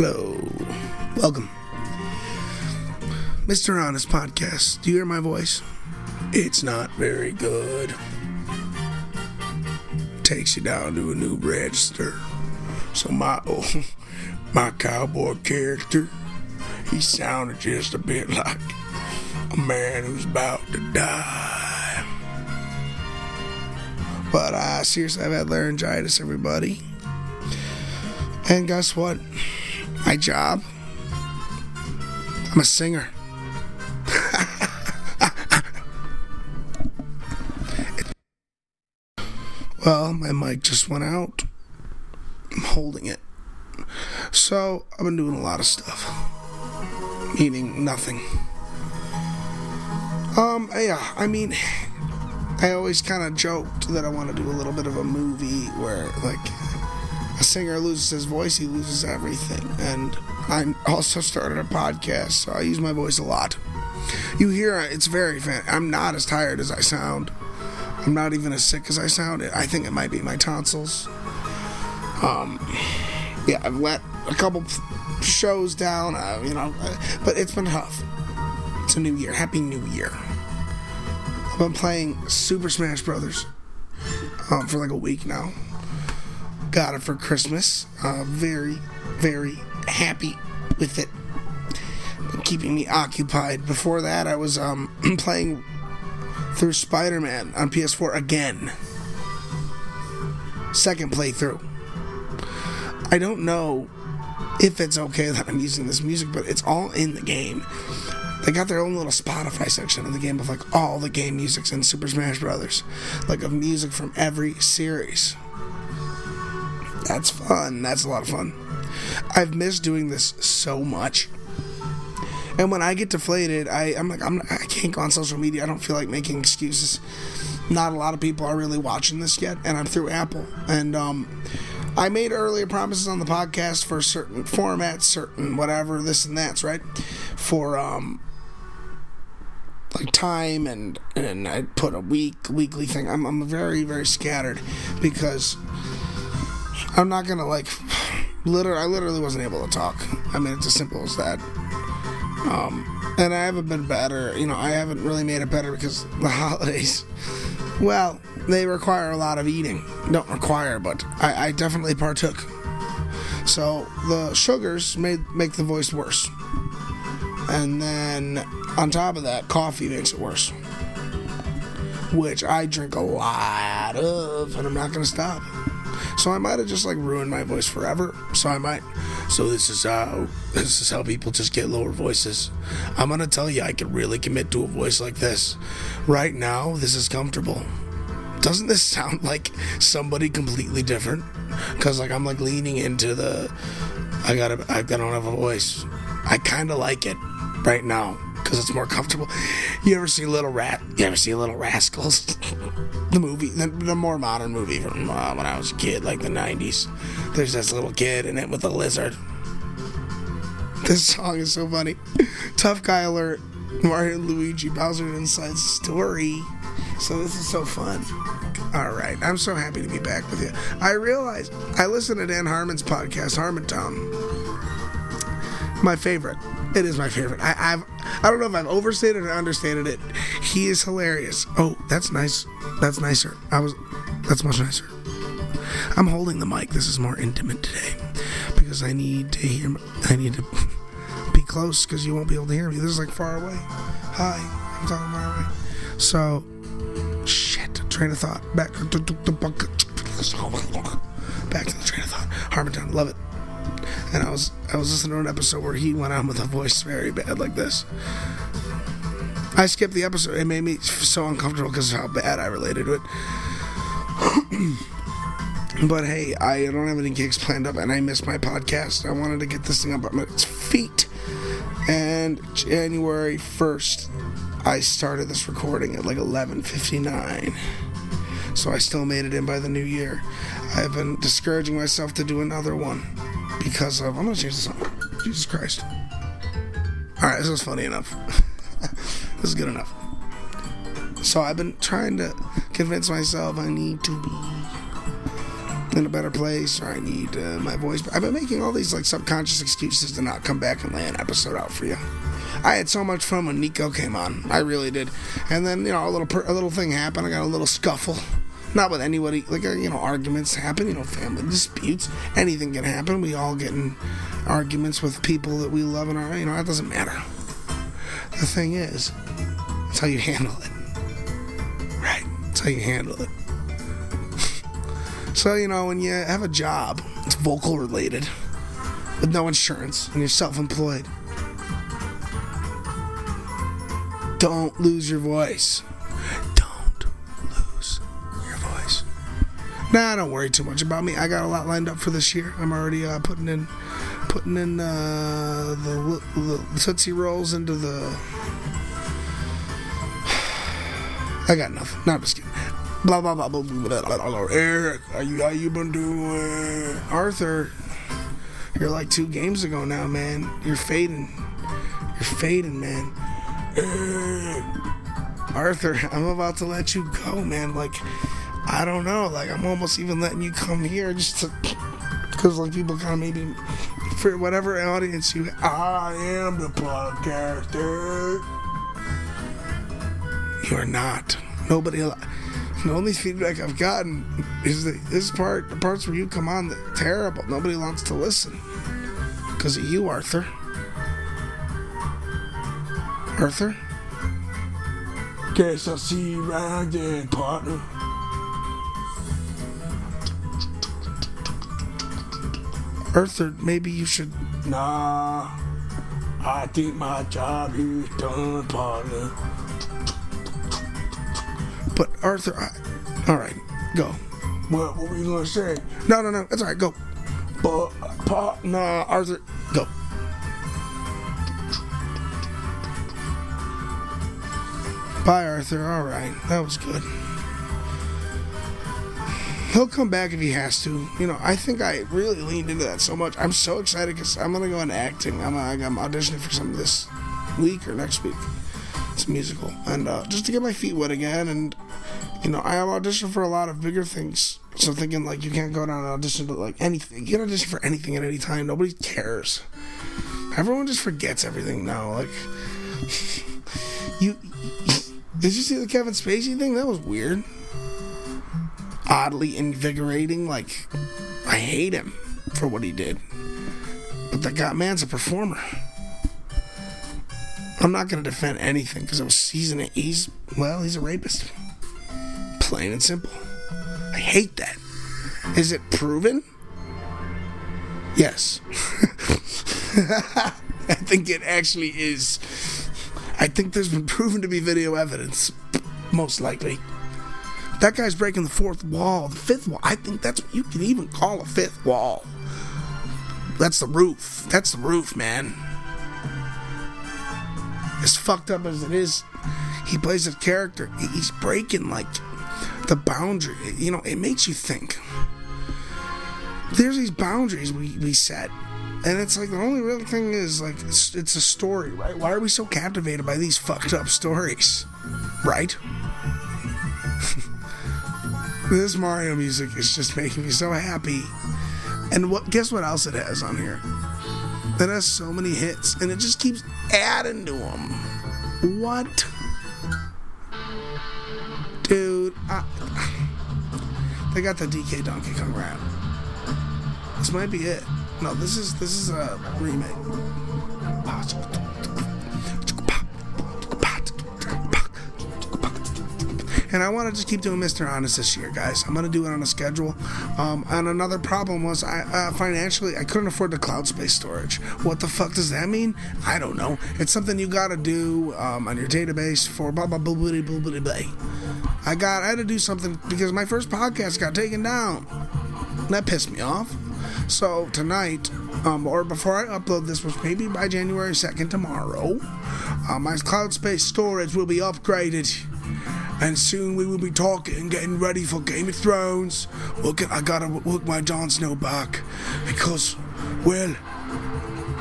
Hello. Welcome. Mr. Honest Podcast. Do you hear my voice? It's not very good. Takes you down to a new register. So my oh, my cowboy character, he sounded just a bit like a man who's about to die. But I seriously, I've had laryngitis, everybody. And guess what? My job. I'm a singer. well, my mic just went out. I'm holding it. So, I've been doing a lot of stuff. Meaning nothing. Um, yeah, I mean, I always kind of joked that I want to do a little bit of a movie where, like, a singer loses his voice, he loses everything. And I also started a podcast, so I use my voice a lot. You hear it's very fan. I'm not as tired as I sound. I'm not even as sick as I sound. I think it might be my tonsils. Um, yeah, I've let a couple shows down, uh, you know, but it's been tough. It's a new year. Happy New Year. I've been playing Super Smash Brothers um, for like a week now. Got it for Christmas. Uh, very, very happy with it. Keeping me occupied. Before that, I was um, playing through Spider Man on PS4 again. Second playthrough. I don't know if it's okay that I'm using this music, but it's all in the game. They got their own little Spotify section in the game of like all the game musics in Super Smash Brothers, like of music from every series. That's fun. That's a lot of fun. I've missed doing this so much. And when I get deflated, I, I'm like, I'm, I can't go on social media. I don't feel like making excuses. Not a lot of people are really watching this yet, and I'm through Apple. And um, I made earlier promises on the podcast for certain formats, certain whatever, this and that's, right? For um, like time and and I put a week weekly thing. I'm I'm very very scattered because I'm not gonna like literally I literally wasn't able to talk. I mean it's as simple as that. Um, and I haven't been better. You know I haven't really made it better because the holidays. Well, they require a lot of eating. Don't require, but I, I definitely partook. So the sugars made make the voice worse. And then on top of that, coffee makes it worse. Which I drink a lot of, and I'm not gonna stop. So I might have just like ruined my voice forever. So I might. So this is how this is how people just get lower voices. I'm gonna tell you, I can really commit to a voice like this. Right now, this is comfortable. Doesn't this sound like somebody completely different? Cause like I'm like leaning into the. I gotta. I don't have a voice. I kind of like it right now because it's more comfortable. You ever see Little Rat? You ever see Little Rascals? the movie, the, the, more modern movie from uh, when I was a kid, like the '90s. There's this little kid in it with a lizard. This song is so funny. Tough guy alert. Mario Luigi Bowser Inside Story. So this is so fun. All right, I'm so happy to be back with you. I realize I listen to Dan Harmon's podcast, Harmontown. My favorite. It is my favorite. I, I've I don't know if I've overstated or understated it. He is hilarious. Oh, that's nice. That's nicer. I was. That's much nicer. I'm holding the mic. This is more intimate today because I need to hear. I need to be close because you won't be able to hear me. This is like far away. Hi, I'm talking far away. So, shit. Train of thought. Back. To the bunker. Back to the train of thought. Harmontown. Love it and I was I was listening to an episode where he went on with a voice very bad like this. I skipped the episode. It made me so uncomfortable because of how bad I related to it. but hey, I don't have any gigs planned up, and I missed my podcast. I wanted to get this thing up on its feet. And January first, I started this recording at like eleven fifty nine. So I still made it in by the new year. I've been discouraging myself to do another one because of. I'm gonna change the song. Jesus Christ. All right, this is funny enough. this is good enough. So I've been trying to convince myself I need to be in a better place, or I need uh, my voice. I've been making all these like subconscious excuses to not come back and lay an episode out for you. I had so much fun when Nico came on. I really did. And then you know a little per- a little thing happened. I got a little scuffle. Not with anybody. Like uh, you know, arguments happen. You know, family disputes. Anything can happen. We all get in arguments with people that we love and our. You know, that doesn't matter. The thing is, it's how you handle it. Right. It's how you handle it. so you know, when you have a job, it's vocal related, with no insurance, and you're self-employed Don't lose your voice. Nah, don't worry too much about me. I got a lot lined up for this year. I'm already uh, putting in putting in uh, the, the Tootsie Rolls into the. I got nothing. Not just kidding. Blah blah blah blah blah blah. blah, blah. Eric, how you how you been doing? Arthur, you're like two games ago now, man. You're fading. You're fading, man. Arthur, I'm about to let you go, man. Like, I don't know. Like, I'm almost even letting you come here just to. Because, like, people kind of maybe. For whatever audience you. I am the podcaster. You are not. Nobody. The only feedback I've gotten is that this part, the parts where you come on, terrible. Nobody wants to listen. Because of you, Arthur. Arthur? Guess I'll see you around then, partner. Arthur, maybe you should. Nah, I think my job here is done, partner. But Arthur, I, all right, go. What, what were you gonna say? No, no, no, that's all right. Go. But, partner, nah, Arthur, go. Bye, Arthur. All right, that was good. He'll come back if he has to. You know, I think I really leaned into that so much. I'm so excited because I'm gonna go into acting. I'm, I'm auditioning for some this week or next week. It's a musical, and uh, just to get my feet wet again. And you know, I have auditioned for a lot of bigger things. So thinking like you can't go down and audition to like anything. You can audition for anything at any time. Nobody cares. Everyone just forgets everything now. Like you did you see the Kevin Spacey thing? That was weird. Oddly invigorating. Like, I hate him for what he did. But that guy, man's a performer. I'm not going to defend anything because it was he's an, he's well he's a rapist. Plain and simple. I hate that. Is it proven? Yes. I think it actually is I think there's been proven to be video evidence, most likely. That guy's breaking the fourth wall, the fifth wall. I think that's what you can even call a fifth wall. That's the roof. That's the roof, man. As fucked up as it is, he plays a character. He's breaking like the boundary. You know, it makes you think. There's these boundaries we, we set and it's like the only real thing is like it's, it's a story, right? Why are we so captivated by these fucked up stories, right? This Mario music is just making me so happy. And what? Guess what else it has on here? It has so many hits, and it just keeps adding to them. What, dude? I, they got the DK Donkey Kong rap. This might be it. No, this is this is a remake. And I want to just keep doing Mr. Honest this year, guys. I'm gonna do it on a schedule. Um, and another problem was I uh, financially I couldn't afford the cloud space storage. What the fuck does that mean? I don't know. It's something you gotta do um, on your database for blah blah blah blah blah blah blah. I got I had to do something because my first podcast got taken down. That pissed me off. So tonight, um, or before I upload this, which maybe by January 2nd tomorrow, uh, my cloud space storage will be upgraded. And soon we will be talking, and getting ready for Game of Thrones. We'll get, I gotta work my Jon Snow back because, well,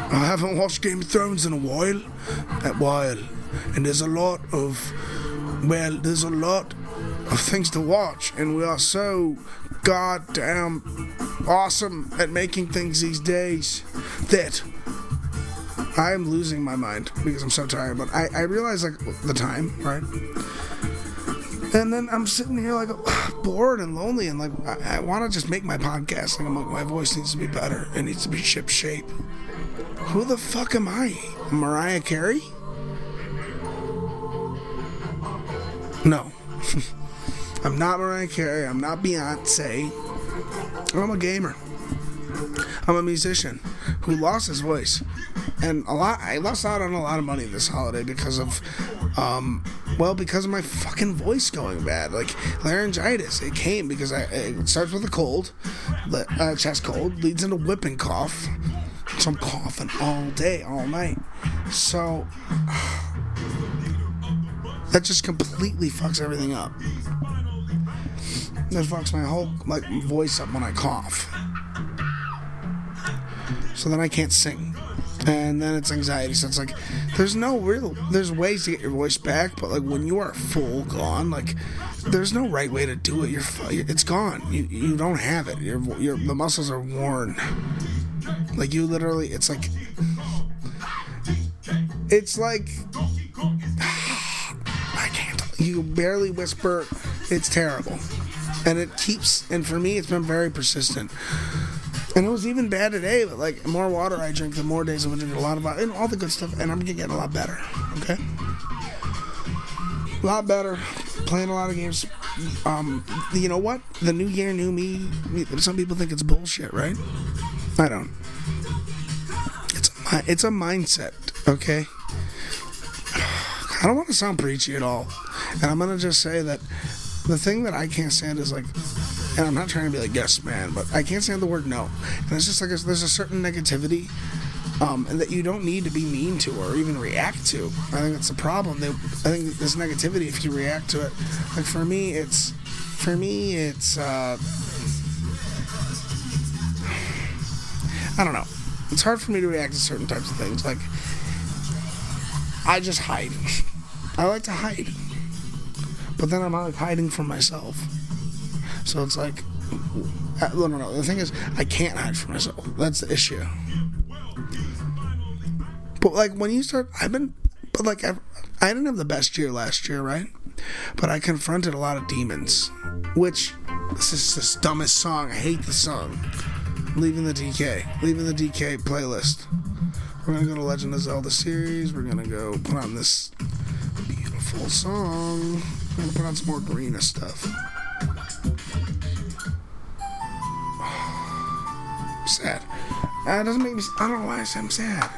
I haven't watched Game of Thrones in a while, a while, and there's a lot of, well, there's a lot of things to watch, and we are so goddamn awesome at making things these days that I am losing my mind because I'm so tired. But I, I realize like the time, right? And then I'm sitting here like bored and lonely, and like I, I want to just make my podcast. And I'm like, my voice needs to be better. It needs to be ship shape. Who the fuck am I? Mariah Carey? No. I'm not Mariah Carey. I'm not Beyonce. I'm a gamer. I'm a musician who lost his voice, and a lot. I lost out on a lot of money this holiday because of, um, well, because of my fucking voice going bad. Like laryngitis, it came because I. It starts with a cold, uh, chest cold, leads into whipping cough. So I'm coughing all day, all night. So that just completely fucks everything up. That fucks my whole like voice up when I cough. So then I can't sing. And then it's anxiety. So it's like there's no real there's ways to get your voice back, but like when you are full gone, like there's no right way to do it. You're it's gone. You you don't have it. Your your the muscles are worn. Like you literally it's like it's like I can't you barely whisper. It's terrible and it keeps and for me it's been very persistent and it was even bad today but like the more water i drink the more days i'm drink a lot of and all the good stuff and i'm gonna get a lot better okay? A lot better playing a lot of games. Um you know what? The new year new me some people think it's bullshit right? I don't. It's it's a mindset okay? I don't want to sound preachy at all and i'm gonna just say that the thing that I can't stand is like, and I'm not trying to be like yes man, but I can't stand the word no. And it's just like a, there's a certain negativity, um, and that you don't need to be mean to or even react to. I think that's a problem. They, I think this negativity, if you react to it, like for me, it's for me, it's uh, I don't know. It's hard for me to react to certain types of things. Like I just hide. I like to hide. But then I'm like hiding from myself. So it's like, uh, no, no, no. The thing is, I can't hide from myself. That's the issue. But like when you start, I've been, but like I, I didn't have the best year last year, right? But I confronted a lot of demons, which this is the dumbest song. I hate the song. Leaving the DK, leaving the DK playlist. We're gonna go to Legend of Zelda series. We're gonna go put on this beautiful song. I'm gonna put on some more Garena stuff. Sad. That doesn't make me. I don't know why I'm sad.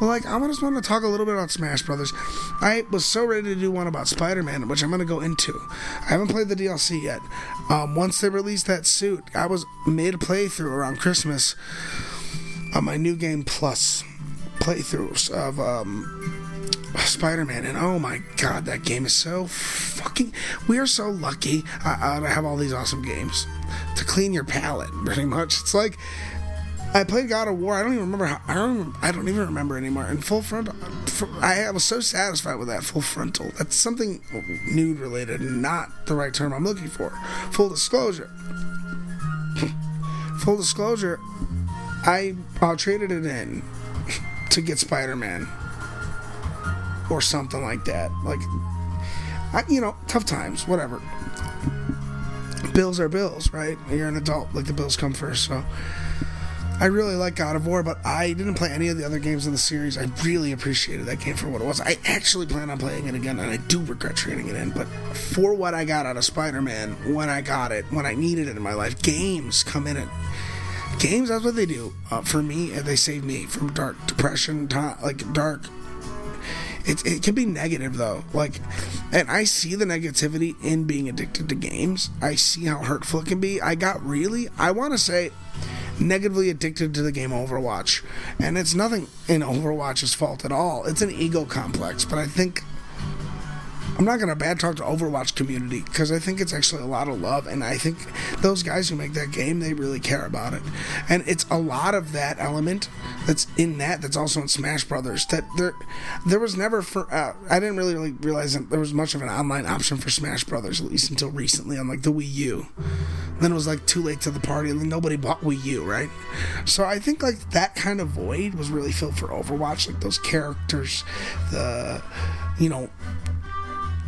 Well, like, I just want to talk a little bit about Smash Brothers. I was so ready to do one about Spider Man, which I'm to go into. I haven't played the DLC yet. Um, once they released that suit, I was made a playthrough around Christmas on my new game plus playthroughs of um, Spider-Man, and oh my god, that game is so fucking. We are so lucky uh, to have all these awesome games to clean your palate. Pretty much, it's like I played God of War. I don't even remember how. I don't. I don't even remember anymore. And full frontal. I was so satisfied with that full frontal. That's something nude related, not the right term I'm looking for. Full disclosure. full disclosure. I uh, traded it in to get Spider-Man or something like that. Like, I, you know, tough times, whatever. Bills are bills, right? You're an adult, like the bills come first. So, I really like God of War, but I didn't play any of the other games in the series. I really appreciated that game for what it was. I actually plan on playing it again, and I do regret trading it in. But for what I got out of Spider-Man, when I got it, when I needed it in my life, games come in and games. That's what they do uh, for me. and They save me from dark depression, like dark it, it can be negative though. Like, and I see the negativity in being addicted to games. I see how hurtful it can be. I got really, I want to say, negatively addicted to the game Overwatch, and it's nothing in Overwatch's fault at all. It's an ego complex, but I think I'm not going to bad talk to Overwatch community because I think it's actually a lot of love, and I think those guys who make that game they really care about it, and it's a lot of that element that's in that that's also in Smash Brothers. That there, there was never for. Uh, I didn't really, really realize that there was much of an online option for Smash Brothers at least until recently on like the Wii U. Then it was like too late to the party, and then nobody bought Wii U, right? So I think like that kind of void was really filled for Overwatch, like those characters, the, you know,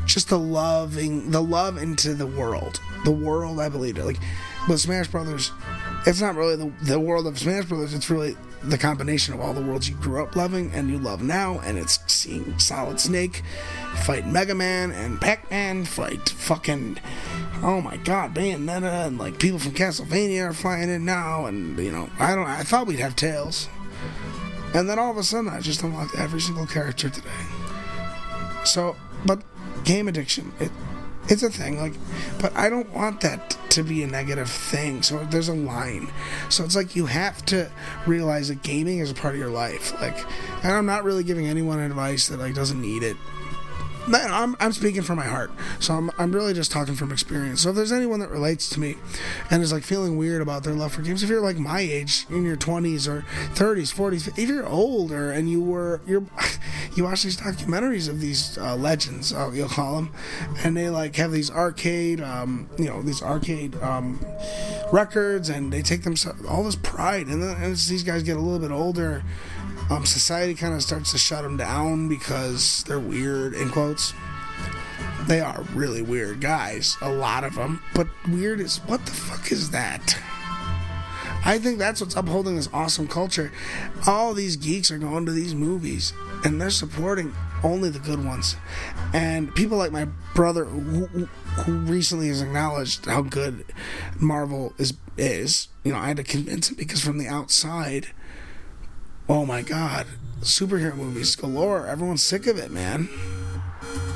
just the loving, the love into the world, the world. I believe it. Like with Smash Brothers, it's not really the the world of Smash Brothers. It's really the combination of all the worlds you grew up loving and you love now, and it's seeing Solid Snake fight Mega Man and Pac Man fight fucking oh my god, Bayonetta and like people from Castlevania are flying in now, and you know I don't I thought we'd have Tails, and then all of a sudden I just unlocked every single character today. So, but game addiction it it's a thing like but i don't want that to be a negative thing so there's a line. So it's like you have to realize that gaming is a part of your life. Like and i'm not really giving anyone advice that like doesn't need it I'm, I'm speaking from my heart. So I'm, I'm really just talking from experience. So if there's anyone that relates to me and is like feeling weird about their love for games, if you're like my age, in your 20s or 30s, 40s, if you're older and you were, you're, you watch these documentaries of these uh, legends, uh, you'll call them, and they like have these arcade, um, you know, these arcade um, records and they take them all this pride. And then as these guys get a little bit older, um, society kind of starts to shut them down because they're weird, in quotes. They are really weird guys, a lot of them. But weird is what the fuck is that? I think that's what's upholding this awesome culture. All these geeks are going to these movies and they're supporting only the good ones. And people like my brother, who, who recently has acknowledged how good Marvel is, is, you know, I had to convince him because from the outside, oh my god, superhero movies galore. Everyone's sick of it, man.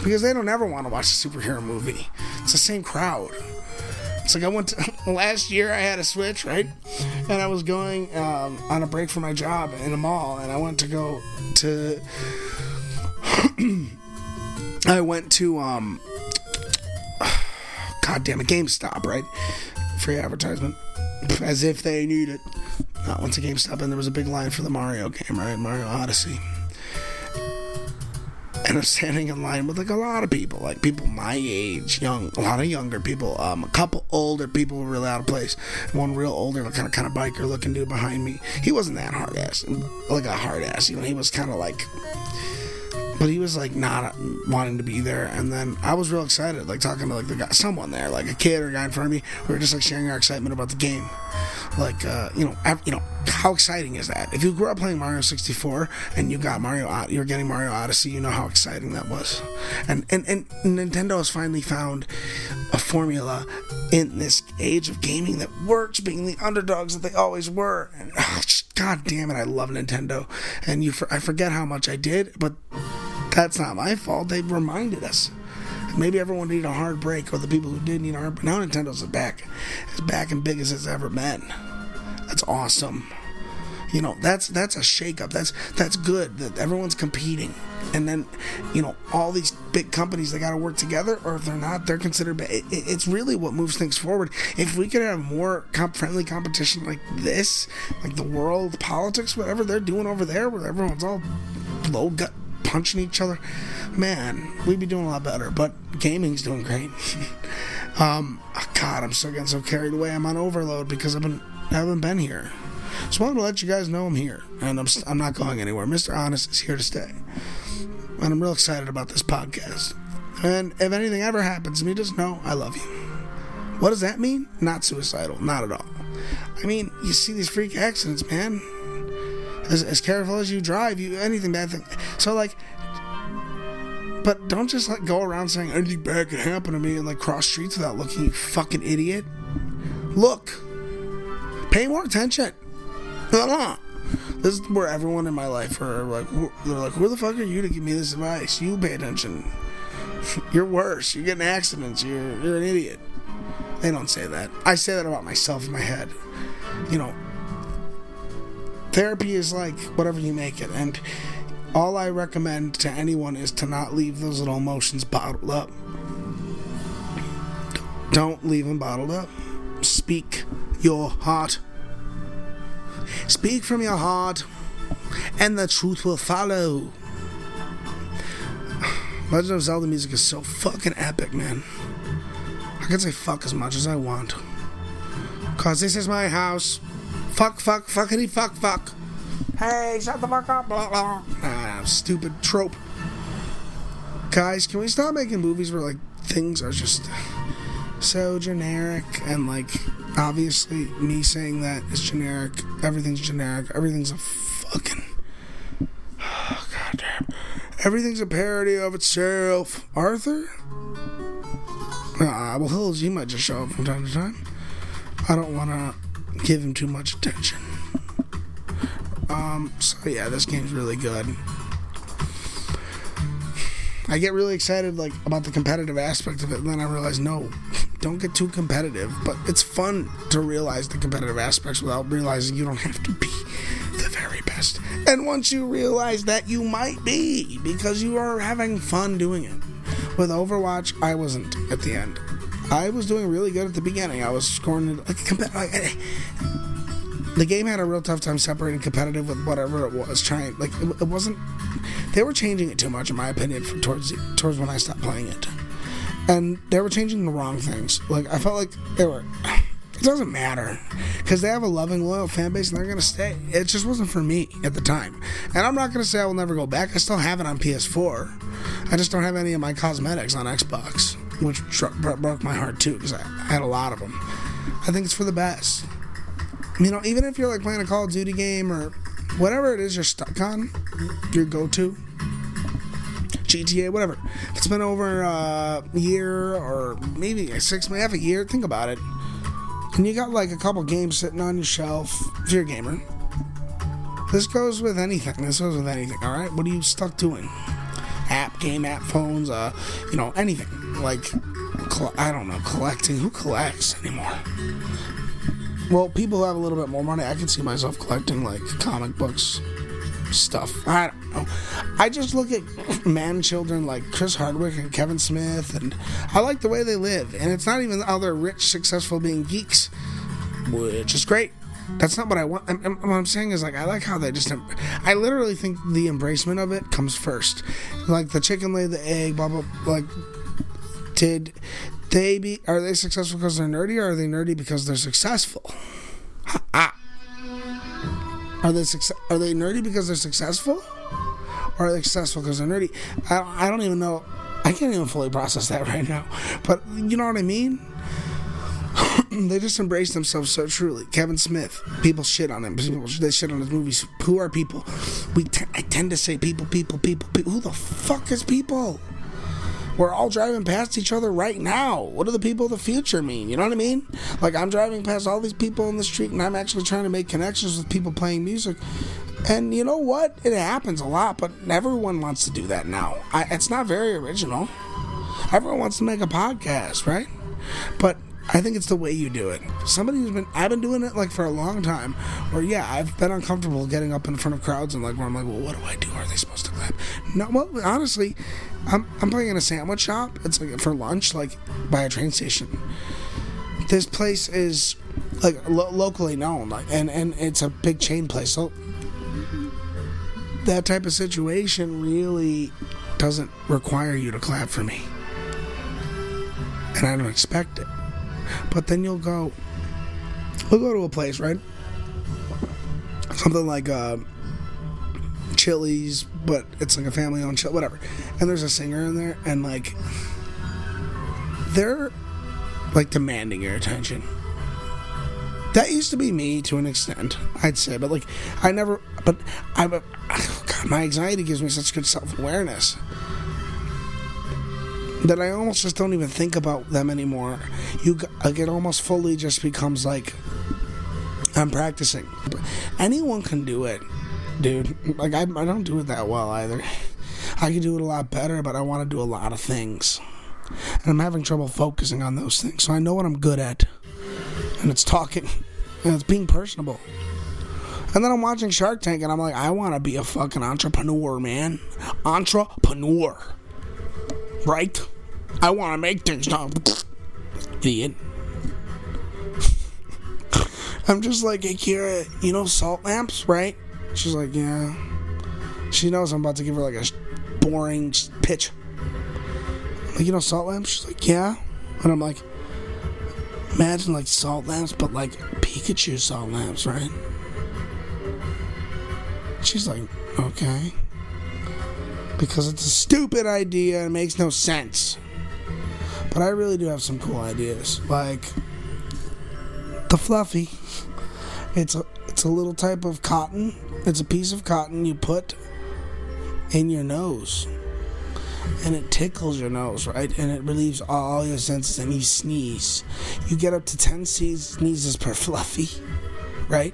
Because they don't ever want to watch a superhero movie. It's the same crowd. It's like I went to, last year. I had a Switch, right? And I was going um, on a break from my job in a mall, and I went to go to. I went to um. God damn it, GameStop, right? Free advertisement, as if they need it. I went to GameStop and there was a big line for the Mario game, right? Mario Odyssey. And I'm standing in line with like a lot of people, like people my age, young, a lot of younger people, um, a couple older people were really out of place. One real older, kind of kind of biker looking dude behind me. He wasn't that hard ass, like a hard ass, you know. He was kind of like but he was like not wanting to be there. And then I was real excited, like talking to like the guy, someone there, like a kid or a guy in front of me. We were just like sharing our excitement about the game. Like, uh, you know, you know, how exciting is that? If you grew up playing Mario 64 and you got Mario, you're getting Mario Odyssey, you know how exciting that was. And and and Nintendo has finally found a formula in this age of gaming that works, being the underdogs that they always were. And oh, just, God damn it, I love Nintendo. And you, for, I forget how much I did, but that's not my fault. They've reminded us. Maybe everyone needed a hard break, or the people who didn't need a hard break. Now Nintendo's back, as back and big as it's ever been. That's awesome. You know, that's that's a shakeup. That's that's good. That everyone's competing, and then, you know, all these big companies they got to work together, or if they're not, they're considered. It, it's really what moves things forward. If we could have more comp- friendly competition like this, like the world politics, whatever they're doing over there, where everyone's all low gut punching each other, man, we'd be doing a lot better. But gaming's doing great. um, God, I'm still getting so carried away. I'm on overload because I've been I haven't been here. So I wanted to let you guys know I'm here, and I'm I'm not going anywhere. Mr. Honest is here to stay, and I'm real excited about this podcast. And if anything ever happens to me, just know I love you. What does that mean? Not suicidal, not at all. I mean, you see these freak accidents, man as, as careful as you drive, you anything bad thing. So like, but don't just like go around saying anything bad could happen to me and like cross streets without looking. You fucking idiot. Look, pay more attention. This is where everyone in my life are like, they're like, who the fuck are you to give me this advice? You pay attention. You're worse. You're getting accidents. You're you're an idiot. They don't say that. I say that about myself in my head. You know, therapy is like whatever you make it. And all I recommend to anyone is to not leave those little emotions bottled up. Don't leave them bottled up. Speak your heart. Speak from your heart. and the truth will follow. Legend of Zelda music is so fucking epic, man. I can say fuck as much as I want. Cause this is my house. Fuck, fuck, fuckity, fuck, fuck. Hey, shut the fuck up, blah, blah. Ah, stupid trope. Guys, can we stop making movies where, like, things are just so generic and, like, obviously me saying that is generic. Everything's generic. Everything's a fucking. Oh, God damn. Everything's a parody of itself. Arthur? Ah, well, he'll, he might just show up from time to time. I don't want to give him too much attention. Um, so yeah, this game's really good. I get really excited like about the competitive aspect of it, and then I realize no, don't get too competitive. But it's fun to realize the competitive aspects without realizing you don't have to be the very best. And once you realize that you might be, because you are having fun doing it. With Overwatch, I wasn't at the end. I was doing really good at the beginning. I was scoring like, like the game had a real tough time separating competitive with whatever it was trying. Like it, it wasn't. They were changing it too much, in my opinion, for, towards towards when I stopped playing it, and they were changing the wrong things. Like I felt like they were. It doesn't matter because they have a loving, loyal fan base and they're gonna stay. It just wasn't for me at the time, and I'm not gonna say I will never go back. I still have it on PS4. I just don't have any of my cosmetics on Xbox, which broke my heart too because I had a lot of them. I think it's for the best. You know, even if you're like playing a Call of Duty game or whatever it is you're stuck on, your go to, GTA, whatever. If it's been over a year or maybe six, maybe half a year, think about it. And you got like a couple games sitting on your shelf if you're a gamer. This goes with anything. This goes with anything, alright? What are you stuck doing? App, game app, phones, uh, you know, anything. Like, I don't know, collecting. Who collects anymore? Well, people who have a little bit more money, I can see myself collecting like comic books stuff. I don't know. I just look at man children like Chris Hardwick and Kevin Smith, and I like the way they live. And it's not even how they're rich, successful, being geeks, which is great. That's not what I want. And, what I'm saying is like I like how they just. I literally think the embracement of it comes first. Like the chicken laid the egg, blah blah. Like did they be are they successful because they're nerdy or are they nerdy because they're successful? Ah. Are they success? Are they nerdy because they're successful, or are they successful because they're nerdy? I, I don't even know. I can't even fully process that right now. But you know what I mean? they just embrace themselves so truly. Kevin Smith, people shit on him. People, they shit on his movies. Who are people? We t- I tend to say people, people, people, people. Who the fuck is people? We're all driving past each other right now. What do the people of the future mean? You know what I mean? Like I'm driving past all these people in the street and I'm actually trying to make connections with people playing music. And you know what? It happens a lot, but everyone wants to do that now. I, it's not very original. Everyone wants to make a podcast, right? But I think it's the way you do it. Somebody who's been, I've been doing it like for a long time, where yeah, I've been uncomfortable getting up in front of crowds and like where I'm like, well, what do I do? Are they supposed to clap? No, well, honestly, I'm, I'm playing in a sandwich shop. It's like for lunch, like by a train station. This place is like lo- locally known, like, and and it's a big chain place. So that type of situation really doesn't require you to clap for me, and I don't expect it. But then you'll go, we'll go to a place, right? Something like uh, Chili's, but it's like a family owned chill, whatever. And there's a singer in there, and like, they're like demanding your attention. That used to be me to an extent, I'd say, but like, I never, but I, God, my anxiety gives me such good self awareness that I almost just don't even think about them anymore. You, like, it almost fully just becomes like I'm practicing. Anyone can do it, dude. Like I, I don't do it that well either. I can do it a lot better, but I want to do a lot of things, and I'm having trouble focusing on those things. So I know what I'm good at, and it's talking, and it's being personable. And then I'm watching Shark Tank, and I'm like, I want to be a fucking entrepreneur, man. Entrepreneur right? I want to make things now. Idiot. I'm just like, hey, Kira, you know salt lamps, right? She's like, yeah. She knows I'm about to give her like a boring pitch. Like, you know, salt lamps? She's like, yeah. And I'm like, imagine like salt lamps, but like Pikachu salt lamps, right? She's like, okay. Because it's a stupid idea and it makes no sense. But I really do have some cool ideas. Like the fluffy. It's a it's a little type of cotton. It's a piece of cotton you put in your nose. And it tickles your nose, right? And it relieves all your senses and you sneeze. You get up to 10 sneezes per fluffy, right?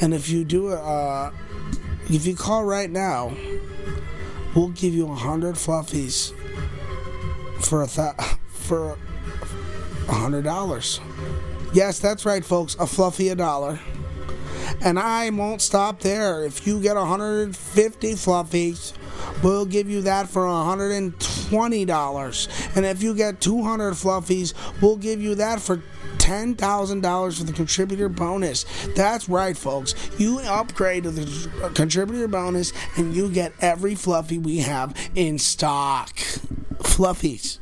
And if you do a uh, if you call right now, we'll give you a hundred fluffies for a th- for a hundred dollars. Yes, that's right, folks. A fluffy a dollar. And I won't stop there. If you get 150 fluffies, we'll give you that for $120. And if you get 200 fluffies, we'll give you that for $10,000 for the contributor bonus. That's right, folks. You upgrade to the contributor bonus and you get every fluffy we have in stock. Fluffies.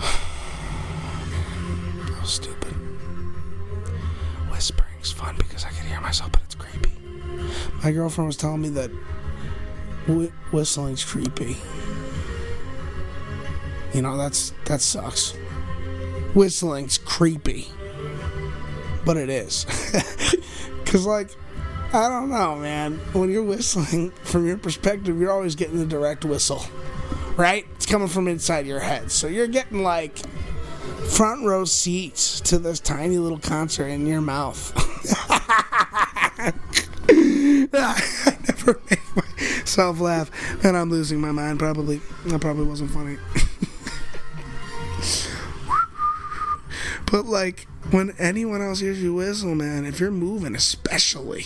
stupid. Whispering's fun because I can hear myself, but it's creepy. My girlfriend was telling me that wh- whistling's creepy. You know, that's that sucks. Whistling's creepy. But it is. Cuz like I don't know, man. When you're whistling from your perspective, you're always getting the direct whistle. Right? It's coming from inside your head. So you're getting like front row seats to this tiny little concert in your mouth. I never make myself laugh, and I'm losing my mind. Probably, that probably wasn't funny. but like when anyone else hears you whistle, man, if you're moving, especially,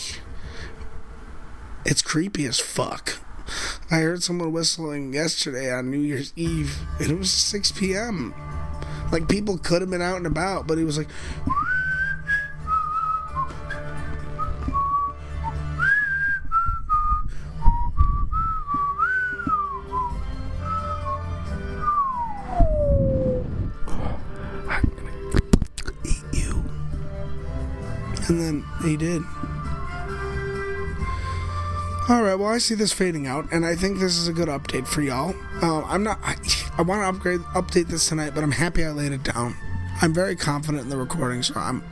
it's creepy as fuck. I heard someone whistling yesterday on New Year's Eve, and it was 6 p.m. Like people could have been out and about, but he was like. He did. All right, well, I see this fading out, and I think this is a good update for y'all. Uh, I'm not. I, I want to upgrade, update this tonight, but I'm happy I laid it down. I'm very confident in the recording, so I'm.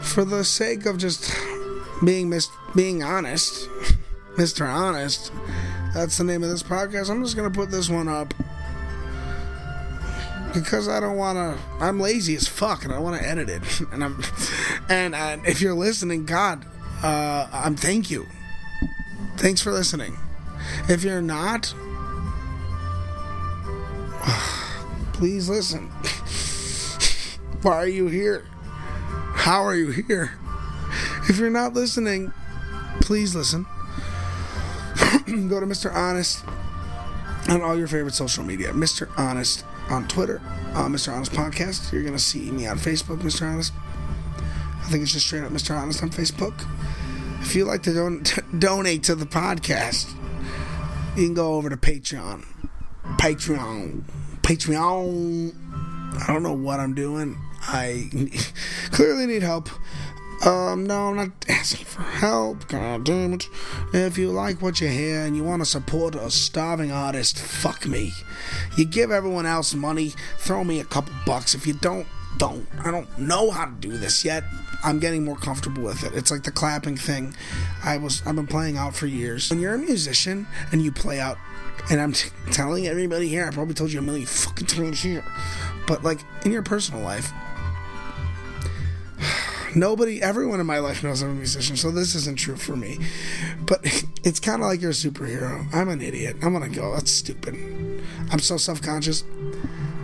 For the sake of just being mis- being honest, Mr. Honest, that's the name of this podcast. I'm just gonna put this one up because I don't want to. I'm lazy as fuck, and I want to edit it. And I'm, and uh, if you're listening, God, uh, I'm thank you. Thanks for listening. If you're not, please listen. Why are you here? How are you here? If you're not listening, please listen. Go to Mr. Honest on all your favorite social media. Mr. Honest on Twitter, uh, Mr. Honest Podcast. You're going to see me on Facebook, Mr. Honest. I think it's just straight up Mr. Honest on Facebook. If you'd like to don- t- donate to the podcast, you can go over to Patreon. Patreon. Patreon. I don't know what I'm doing. I clearly need help. Um, no, I'm not asking for help. God damn it. If you like what you hear and you want to support a starving artist, fuck me. You give everyone else money, throw me a couple bucks. If you don't, don't. I don't know how to do this yet. I'm getting more comfortable with it. It's like the clapping thing. I was I've been playing out for years. When you're a musician and you play out and I'm t- telling everybody here, I probably told you a million fucking times here. But like in your personal life, nobody, everyone in my life knows I'm a musician, so this isn't true for me. But it's kind of like you're a superhero. I'm an idiot. I'm gonna go. That's stupid. I'm so self conscious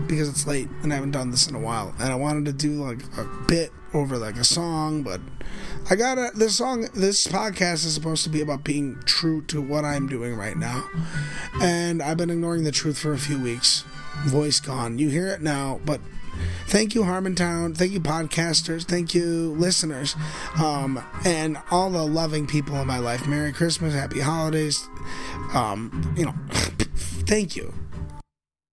because it's late and I haven't done this in a while. And I wanted to do like a bit over like a song, but I gotta. This song, this podcast is supposed to be about being true to what I'm doing right now. And I've been ignoring the truth for a few weeks. Voice gone. You hear it now, but Thank you, Harmontown. Thank you, podcasters. Thank you, listeners, um, and all the loving people in my life. Merry Christmas, Happy Holidays. Um, you know, thank you.